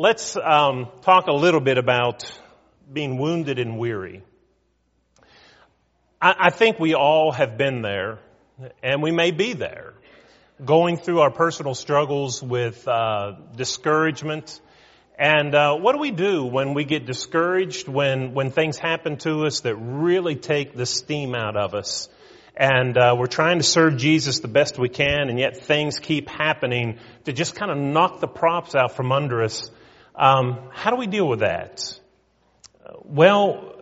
let's um, talk a little bit about being wounded and weary. I, I think we all have been there, and we may be there, going through our personal struggles with uh, discouragement. And uh, what do we do when we get discouraged, when when things happen to us that really take the steam out of us? and uh, we're trying to serve Jesus the best we can, and yet things keep happening to just kind of knock the props out from under us. Um, how do we deal with that? Well,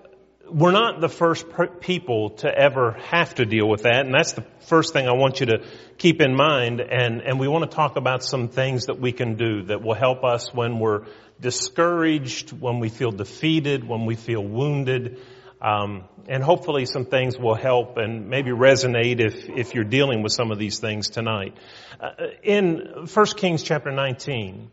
we're not the first people to ever have to deal with that, and that's the first thing I want you to keep in mind. And and we want to talk about some things that we can do that will help us when we're discouraged, when we feel defeated, when we feel wounded. Um, and hopefully some things will help and maybe resonate if, if you're dealing with some of these things tonight. Uh, in 1 Kings chapter 19,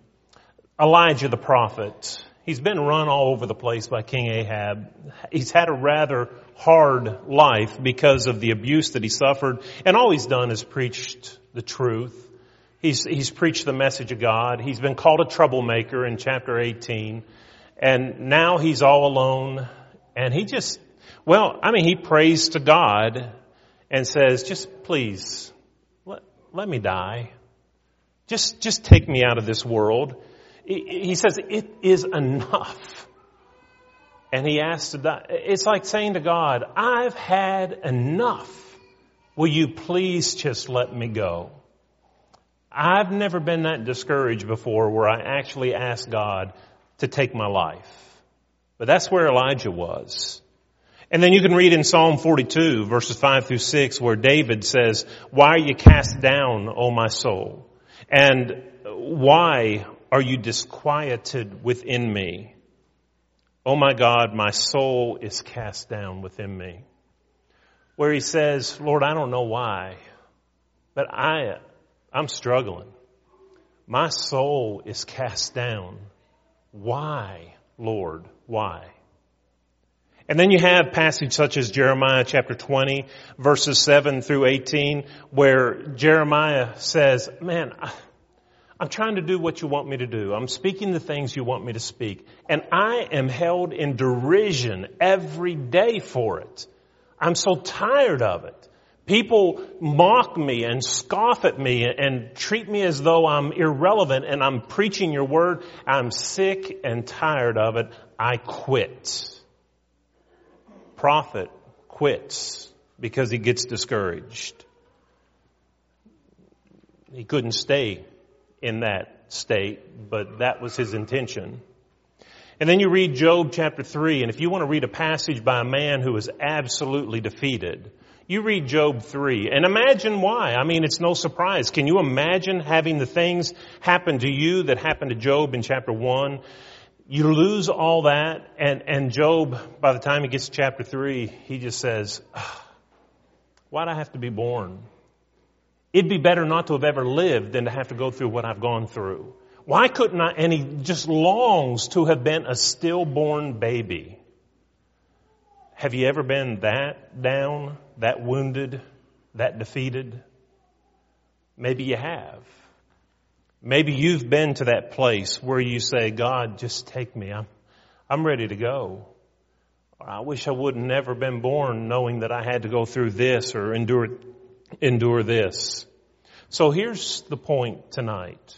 Elijah the prophet, he's been run all over the place by King Ahab. He's had a rather hard life because of the abuse that he suffered, and all he's done is preached the truth. He's, he's preached the message of God. He's been called a troublemaker in chapter 18. And now he's all alone and he just, well, I mean, he prays to God and says, just please, let, let me die. Just, just take me out of this world. He says, it is enough. And he die. It's like saying to God, I've had enough. Will you please just let me go? I've never been that discouraged before where I actually asked God to take my life. But that's where Elijah was. And then you can read in Psalm 42 verses 5 through 6 where David says, why are you cast down, O my soul? And why are you disquieted within me? Oh my God, my soul is cast down within me. Where he says, Lord, I don't know why, but I, I'm struggling. My soul is cast down. Why, Lord? Why? And then you have passage such as Jeremiah chapter 20 verses 7 through 18 where Jeremiah says, man, I'm trying to do what you want me to do. I'm speaking the things you want me to speak. And I am held in derision every day for it. I'm so tired of it. People mock me and scoff at me and treat me as though I'm irrelevant and I'm preaching your word. I'm sick and tired of it. I quit. Prophet quits because he gets discouraged. He couldn't stay in that state, but that was his intention. And then you read Job chapter 3, and if you want to read a passage by a man who is absolutely defeated, you read Job 3 and imagine why. I mean, it's no surprise. Can you imagine having the things happen to you that happened to Job in chapter 1? You lose all that and, and Job, by the time he gets to chapter 3, he just says, ah, why'd I have to be born? It'd be better not to have ever lived than to have to go through what I've gone through. Why couldn't I? And he just longs to have been a stillborn baby. Have you ever been that down, that wounded, that defeated? Maybe you have. Maybe you've been to that place where you say, God, just take me. I'm, I'm ready to go. I wish I would have never been born knowing that I had to go through this or endure, endure this. So here's the point tonight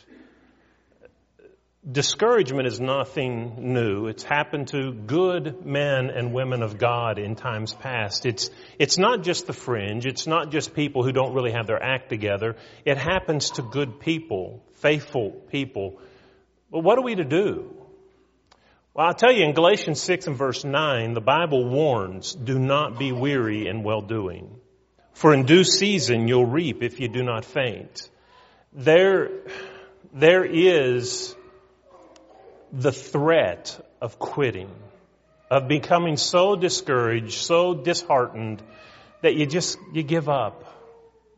discouragement is nothing new. It's happened to good men and women of God in times past. It's, it's not just the fringe. It's not just people who don't really have their act together. It happens to good people, faithful people. But what are we to do? Well, I'll tell you in Galatians 6 and verse 9, the Bible warns, do not be weary in well doing. For in due season you'll reap if you do not faint. There, there is the threat of quitting, of becoming so discouraged, so disheartened that you just, you give up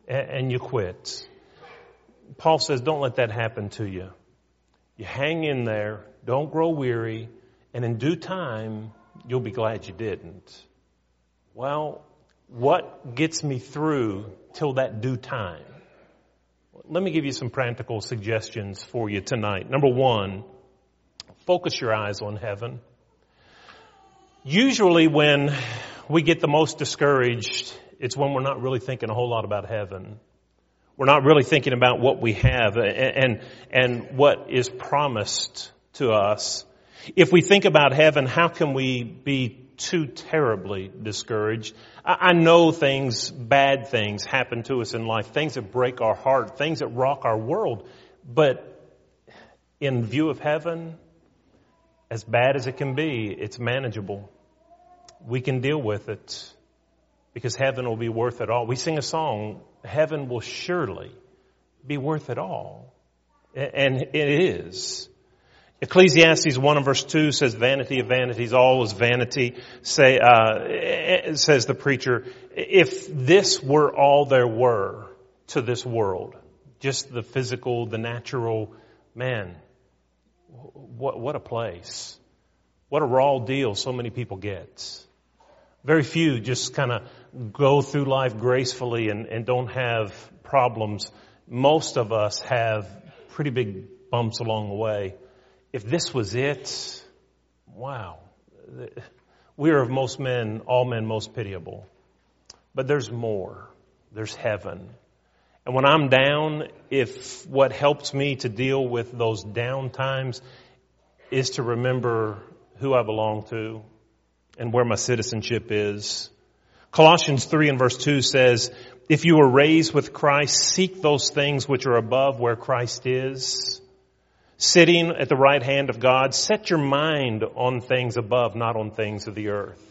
and you quit. Paul says, don't let that happen to you. You hang in there, don't grow weary, and in due time, you'll be glad you didn't. Well, what gets me through till that due time? Let me give you some practical suggestions for you tonight. Number one, Focus your eyes on heaven. Usually when we get the most discouraged, it's when we're not really thinking a whole lot about heaven. We're not really thinking about what we have and, and, and what is promised to us. If we think about heaven, how can we be too terribly discouraged? I, know things, bad things happen to us in life, things that break our heart, things that rock our world, but in view of heaven, as bad as it can be, it's manageable. We can deal with it because heaven will be worth it all. We sing a song, heaven will surely be worth it all. And it is. Ecclesiastes 1 and verse 2 says, vanity of vanities, all is vanity. Say, uh, says the preacher, if this were all there were to this world, just the physical, the natural, man, what, what a place. What a raw deal so many people get. Very few just kind of go through life gracefully and, and don't have problems. Most of us have pretty big bumps along the way. If this was it, wow. We are of most men, all men most pitiable. But there's more. There's heaven. And when I'm down, if what helps me to deal with those down times is to remember who I belong to and where my citizenship is. Colossians 3 and verse 2 says, if you were raised with Christ, seek those things which are above where Christ is. Sitting at the right hand of God, set your mind on things above, not on things of the earth.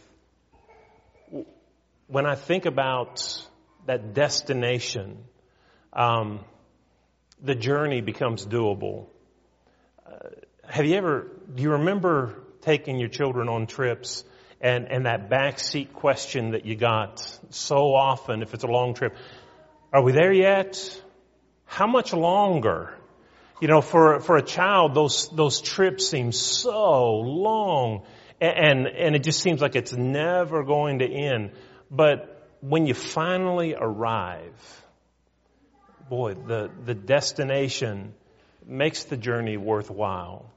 When I think about that destination, um, the journey becomes doable. Uh, have you ever, do you remember taking your children on trips and, and that backseat question that you got so often if it's a long trip? Are we there yet? How much longer? You know, for, for a child, those, those trips seem so long and, and it just seems like it's never going to end. But when you finally arrive, boy, the, the destination makes the journey worthwhile.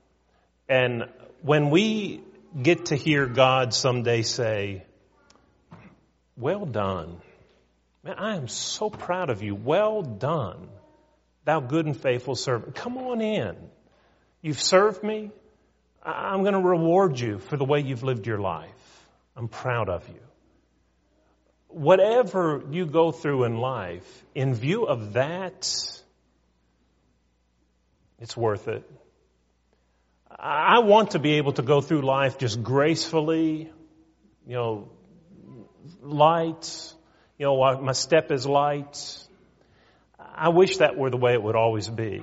And when we get to hear God someday say, well done. Man, I am so proud of you. Well done, thou good and faithful servant. Come on in. You've served me. I'm going to reward you for the way you've lived your life. I'm proud of you whatever you go through in life, in view of that, it's worth it. I want to be able to go through life just gracefully, you know, light, you know, my step is light. I wish that were the way it would always be.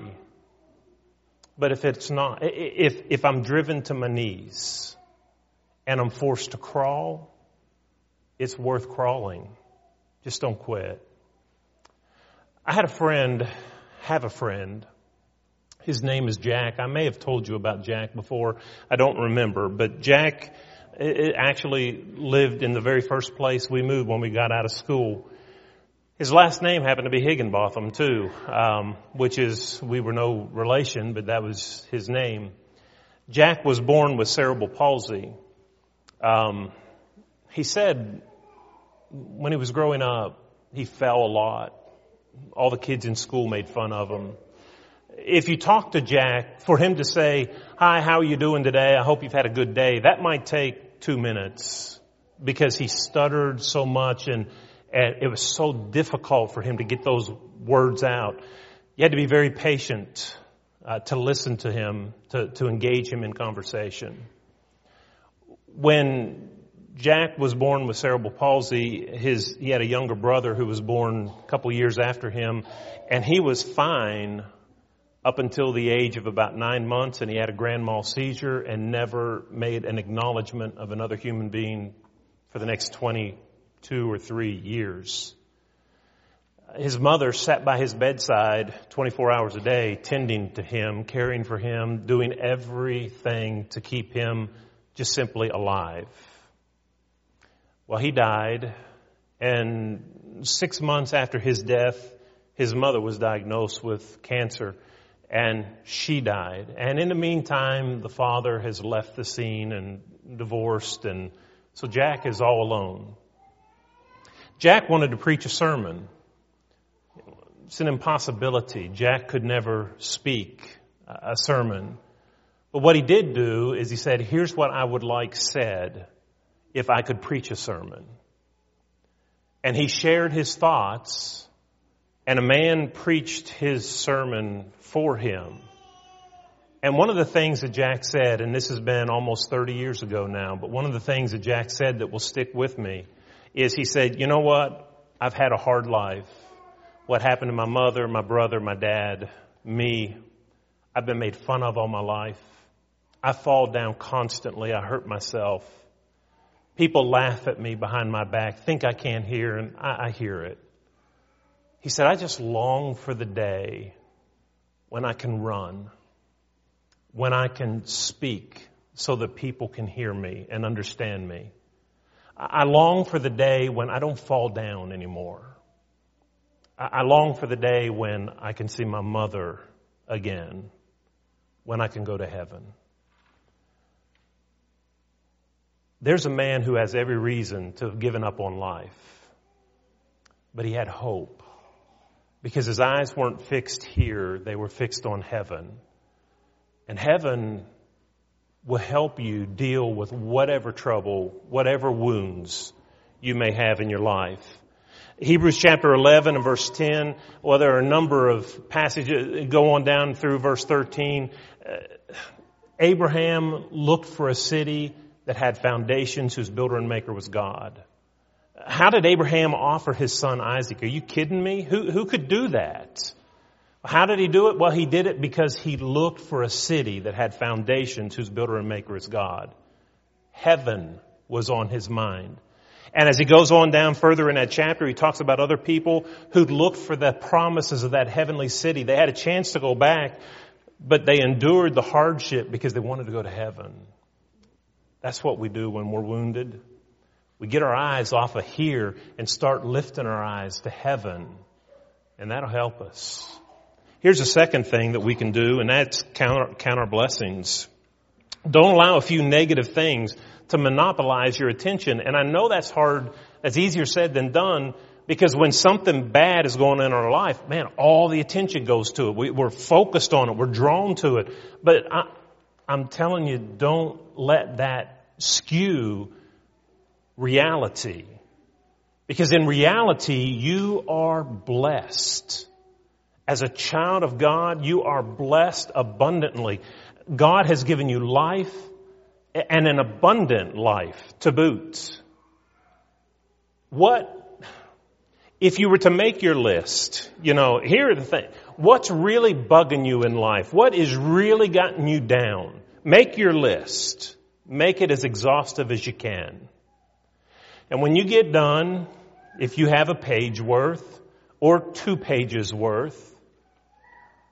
But if it's not, if, if I'm driven to my knees and I'm forced to crawl, it's worth crawling. Just don't quit. I had a friend, have a friend. His name is Jack. I may have told you about Jack before. I don't remember, but Jack actually lived in the very first place we moved when we got out of school. His last name happened to be Higginbotham too, um, which is we were no relation, but that was his name. Jack was born with cerebral palsy. Um, he said when he was growing up, he fell a lot. All the kids in school made fun of him. If you talk to Jack, for him to say, hi, how are you doing today? I hope you've had a good day. That might take two minutes because he stuttered so much and, and it was so difficult for him to get those words out. You had to be very patient uh, to listen to him, to, to engage him in conversation. When Jack was born with cerebral palsy. His, he had a younger brother who was born a couple years after him, and he was fine up until the age of about nine months, and he had a grand mal seizure and never made an acknowledgement of another human being for the next 22 or three years. His mother sat by his bedside 24 hours a day, tending to him, caring for him, doing everything to keep him just simply alive. Well, he died, and six months after his death, his mother was diagnosed with cancer. and she died. And in the meantime, the father has left the scene and divorced, and so Jack is all alone. Jack wanted to preach a sermon. It's an impossibility. Jack could never speak a sermon. But what he did do is he said, here's what I would like said if I could preach a sermon. And he shared his thoughts and a man preached his sermon for him. And one of the things that Jack said, and this has been almost 30 years ago now, but one of the things that Jack said that will stick with me is he said, you know what? I've had a hard life. What happened to my mother, my brother, my dad, me, I've been made fun of all my life. I fall down constantly. I hurt myself. People laugh at me behind my back, think I can't hear, and I, I hear it. He said, I just long for the day when I can run, when I can speak so that people can hear me and understand me. I long for the day when I don't fall down anymore. I long for the day when I can see my mother again, when I can go to heaven. There's a man who has every reason to have given up on life, but he had hope because his eyes weren't fixed here, they were fixed on heaven. And heaven will help you deal with whatever trouble, whatever wounds you may have in your life. Hebrews chapter 11 and verse 10, well, there are a number of passages, go on down through verse 13. Uh, Abraham looked for a city that had foundations whose builder and maker was God. How did Abraham offer his son Isaac? Are you kidding me? Who, who could do that? How did he do it? Well, he did it because he looked for a city that had foundations whose builder and maker is God. Heaven was on his mind. And as he goes on down further in that chapter, he talks about other people who'd looked for the promises of that heavenly city. They had a chance to go back, but they endured the hardship because they wanted to go to heaven. That's what we do when we're wounded. We get our eyes off of here and start lifting our eyes to heaven. And that'll help us. Here's a second thing that we can do, and that's count, count our blessings. Don't allow a few negative things to monopolize your attention. And I know that's hard, that's easier said than done, because when something bad is going on in our life, man, all the attention goes to it. We, are focused on it. We're drawn to it. But I, I'm telling you, don't let that skew reality. Because in reality, you are blessed. As a child of God, you are blessed abundantly. God has given you life and an abundant life to boot. What, if you were to make your list, you know, here are the things. What's really bugging you in life? What is really gotten you down? Make your list. Make it as exhaustive as you can. And when you get done, if you have a page worth or two pages worth,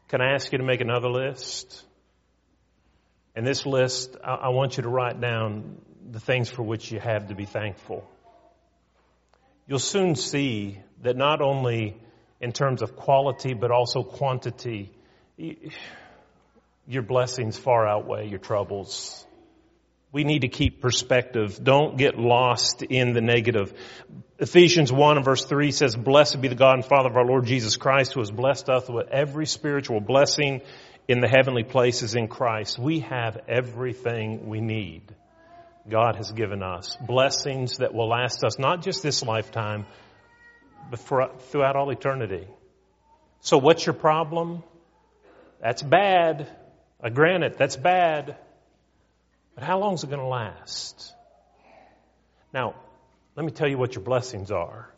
can I ask you to make another list? And this list, I want you to write down the things for which you have to be thankful. You'll soon see that not only in terms of quality, but also quantity, your blessings far outweigh your troubles. We need to keep perspective. Don't get lost in the negative. Ephesians 1 and verse 3 says, Blessed be the God and Father of our Lord Jesus Christ, who has blessed us with every spiritual blessing in the heavenly places in Christ. We have everything we need. God has given us blessings that will last us not just this lifetime, but for, throughout all eternity. So what's your problem? That's bad. I grant it, that's bad. But how long is it going to last? Now, let me tell you what your blessings are.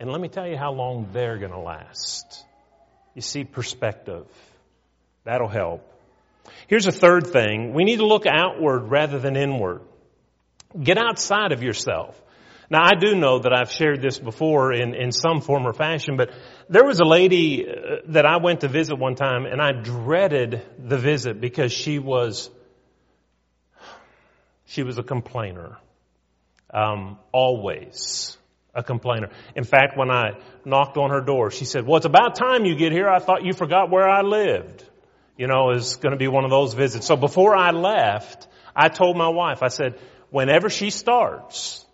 And let me tell you how long they're going to last. You see, perspective. That'll help. Here's a third thing. We need to look outward rather than inward. Get outside of yourself. Now, I do know that I've shared this before in, in some form or fashion, but there was a lady uh, that I went to visit one time and I dreaded the visit because she was she was a complainer. Um, always a complainer. In fact, when I knocked on her door, she said, well, it's about time you get here. I thought you forgot where I lived. You know, is going to be one of those visits. So before I left, I told my wife, I said, whenever she starts,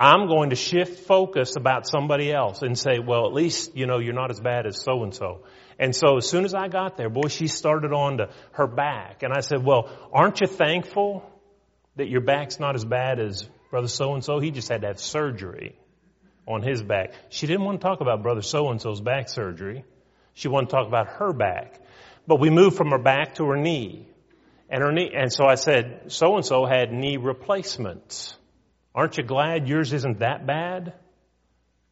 I'm going to shift focus about somebody else and say, well, at least, you know, you're not as bad as so and so. And so as soon as I got there, boy, she started on to her back. And I said, well, aren't you thankful that your back's not as bad as brother so and so? He just had to have surgery on his back. She didn't want to talk about brother so and so's back surgery. She wanted to talk about her back. But we moved from her back to her knee. And her knee, and so I said, so and so had knee replacements. Aren't you glad yours isn't that bad?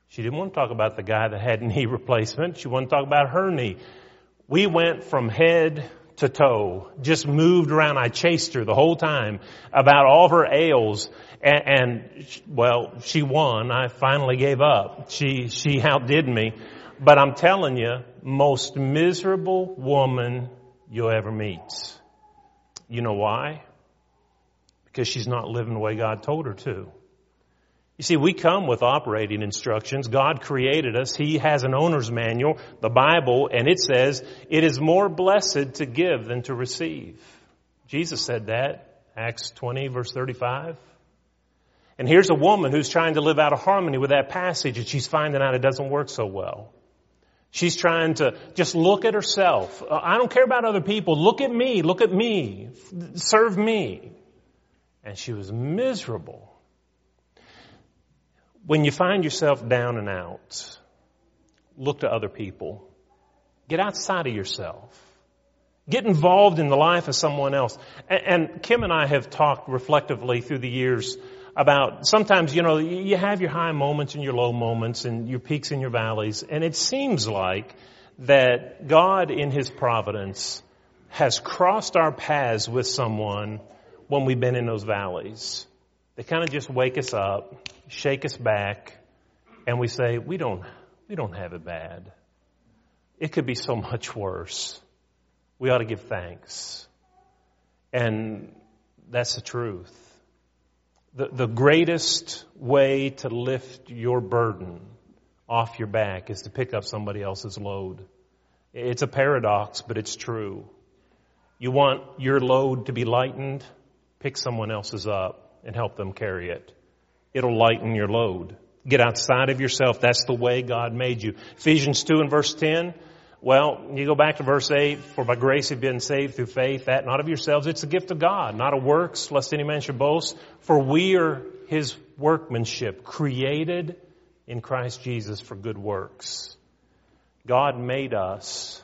She didn't want to talk about the guy that had knee replacement. She wanted to talk about her knee. We went from head to toe, just moved around. I chased her the whole time about all of her ails. And, and well, she won. I finally gave up. She, she outdid me. But I'm telling you, most miserable woman you'll ever meet. You know why? because she's not living the way God told her to. You see, we come with operating instructions. God created us. He has an owner's manual, the Bible, and it says it is more blessed to give than to receive. Jesus said that, Acts 20 verse 35. And here's a woman who's trying to live out of harmony with that passage and she's finding out it doesn't work so well. She's trying to just look at herself. I don't care about other people. Look at me. Look at me. Serve me and she was miserable. When you find yourself down and out, look to other people. Get outside of yourself. Get involved in the life of someone else. And, Kim and I have talked reflectively through the years about sometimes, you know, you have your high moments and your low moments and your peaks and your valleys. And it seems like that God in His providence has crossed our paths with someone when we've been in those valleys. They kind of just wake us up, shake us back, and we say, we don't, we don't have it bad. It could be so much worse. We ought to give thanks. And that's the truth. The, the greatest way to lift your burden off your back is to pick up somebody else's load. It's a paradox, but it's true. You want your load to be lightened? pick someone else's up and help them carry it. It'll lighten your load. Get outside of yourself. That's the way God made you. Ephesians 2 and verse 10. Well, you go back to verse 8, for by grace you've been saved through faith, that not of yourselves, it's a gift of God, not of works, lest any man should boast, for we are his workmanship, created in Christ Jesus for good works. God made us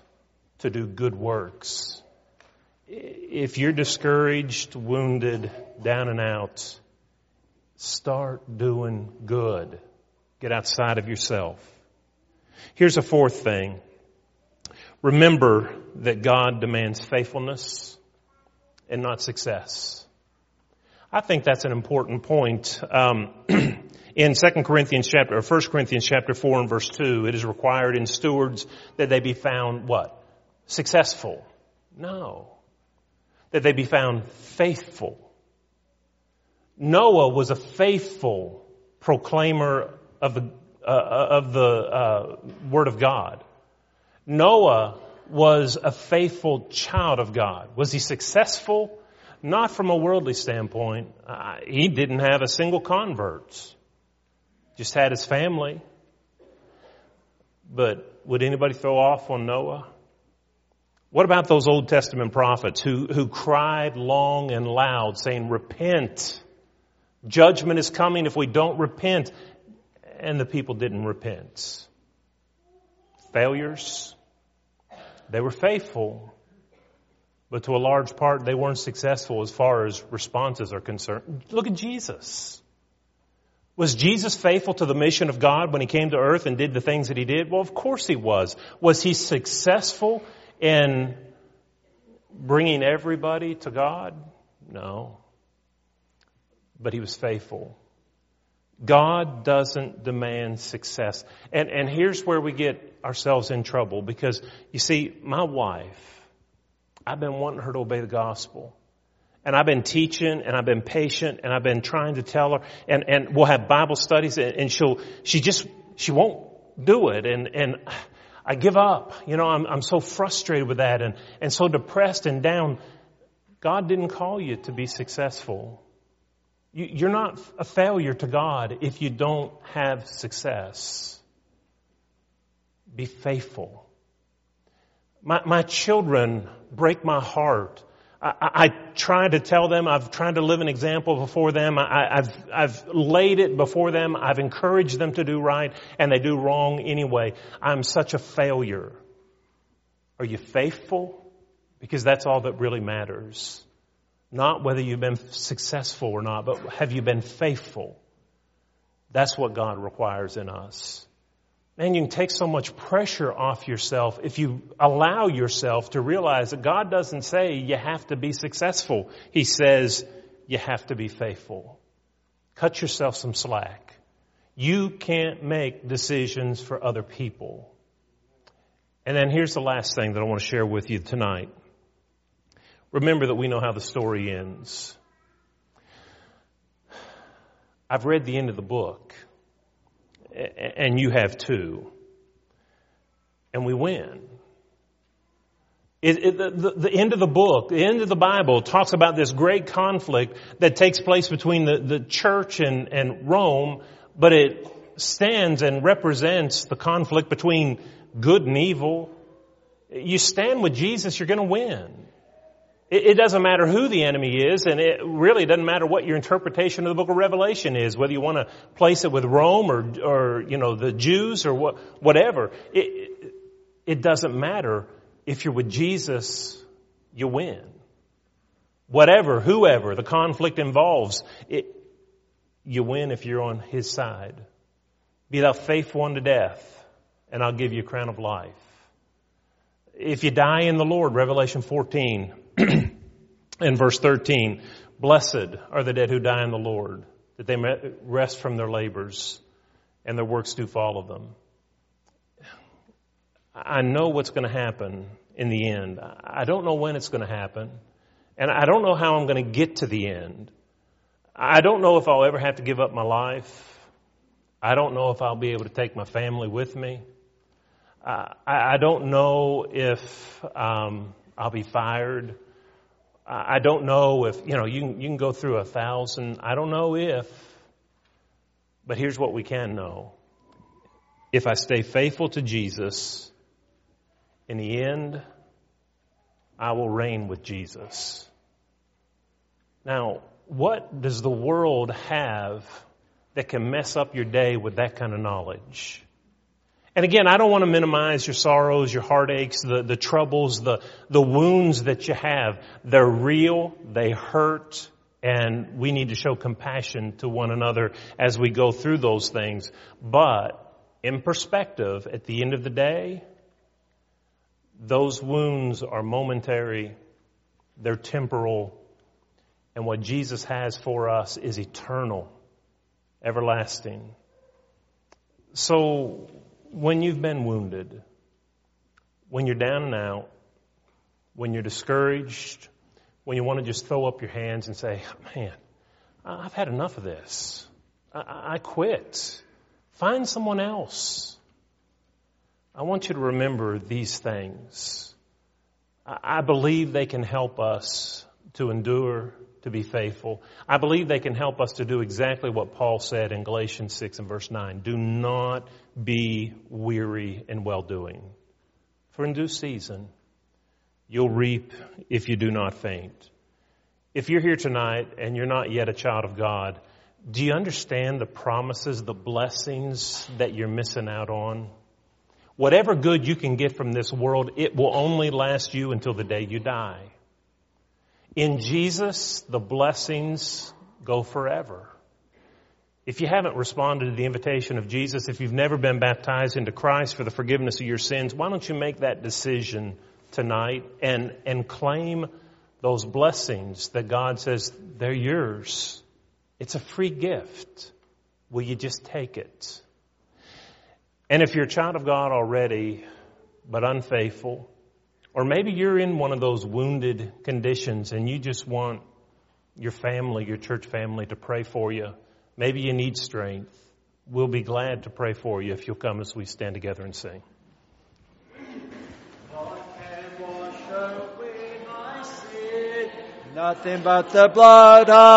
to do good works if you're discouraged, wounded, down and out, start doing good. Get outside of yourself. Here's a fourth thing. Remember that God demands faithfulness and not success. I think that's an important point. Um, in 2 Corinthians chapter, or 1 Corinthians chapter 4 and verse 2, it is required in stewards that they be found what? Successful. No that they be found faithful. Noah was a faithful proclaimer of the, uh, of the uh, Word of God. Noah was a faithful child of God. Was he successful? Not from a worldly standpoint. Uh, he didn't have a single convert. Just had his family. But would anybody throw off on Noah? What about those Old Testament prophets who, who cried long and loud saying, repent. Judgment is coming if we don't repent. And the people didn't repent. Failures. They were faithful, but to a large part they weren't successful as far as responses are concerned. Look at Jesus. Was Jesus faithful to the mission of God when he came to earth and did the things that he did? Well, of course he was. Was he successful in bringing everybody to God? No. But he was faithful. God doesn't demand success. And, and here's where we get ourselves in trouble because you see, my wife, I've been wanting her to obey the gospel. And I've been teaching and I've been patient and I've been trying to tell her and, and we'll have Bible studies and, and she'll, she just, she won't do it. And, and I give up. You know, I'm, I'm so frustrated with that and, and so depressed and down. God didn't call you to be successful. You, you're not a failure to God if you don't have success. Be faithful. My, my children break my heart I, I, try to tell them, I've tried to live an example before them, I, I, have I've laid it before them, I've encouraged them to do right, and they do wrong anyway. I'm such a failure. Are you faithful? Because that's all that really matters. Not whether you've been successful or not, but have you been faithful? That's what God requires in us. Man, you can take so much pressure off yourself if you allow yourself to realize that God doesn't say you have to be successful. He says you have to be faithful. Cut yourself some slack. You can't make decisions for other people. And then here's the last thing that I want to share with you tonight. Remember that we know how the story ends. I've read the end of the book and you have too. And we win. It, it, the, the, end of the book, the end of the Bible talks about this great conflict that takes place between the, the church and, and Rome, but it stands and represents the conflict between good and evil. You stand with Jesus, you're going to win. It, doesn't matter who the enemy is, and it really doesn't matter what your interpretation of the book of Revelation is, whether you want to place it with Rome or, or you know, the Jews or what, whatever. It, it doesn't matter. If you're with Jesus, you win. Whatever, whoever the conflict involves, it, you win if you're on His side. Be thou faithful unto death, and I'll give you a crown of life. If you die in the Lord, Revelation 14, in verse 13, blessed are the dead who die in the Lord, that they may rest from their labors and their works do follow them. I know what's going to happen in the end. I don't know when it's going to happen. And I don't know how I'm going to get to the end. I don't know if I'll ever have to give up my life. I don't know if I'll be able to take my family with me. I, I, don't know if um, I'll be fired. I don't know if, you know, you can, you can go through a thousand. I don't know if, but here's what we can know. If I stay faithful to Jesus, in the end, I will reign with Jesus. Now, what does the world have that can mess up your day with that kind of knowledge? And again, I don't want to minimize your sorrows, your heartaches, the, the troubles, the, the wounds that you have. They're real, they hurt, and we need to show compassion to one another as we go through those things. But in perspective, at the end of the day, those wounds are momentary, they're temporal, and what Jesus has for us is eternal, everlasting. So when you've been wounded, when you're down and out, when you're discouraged, when you want to just throw up your hands and say, man, I've had enough of this. I, I quit. Find someone else. I want you to remember these things. I believe they can help us to endure, to be faithful. I believe they can help us to do exactly what Paul said in Galatians 6 and verse 9. Do not be weary in well doing. For in due season, you'll reap if you do not faint. If you're here tonight and you're not yet a child of God, do you understand the promises, the blessings that you're missing out on? Whatever good you can get from this world, it will only last you until the day you die. In Jesus, the blessings go forever. If you haven't responded to the invitation of Jesus, if you've never been baptized into Christ for the forgiveness of your sins, why don't you make that decision tonight and, and claim those blessings that God says they're yours? It's a free gift. Will you just take it? And if you're a child of God already, but unfaithful, or maybe you're in one of those wounded conditions and you just want your family, your church family to pray for you. Maybe you need strength. We'll be glad to pray for you if you'll come as we stand together and sing. Nothing but the blood of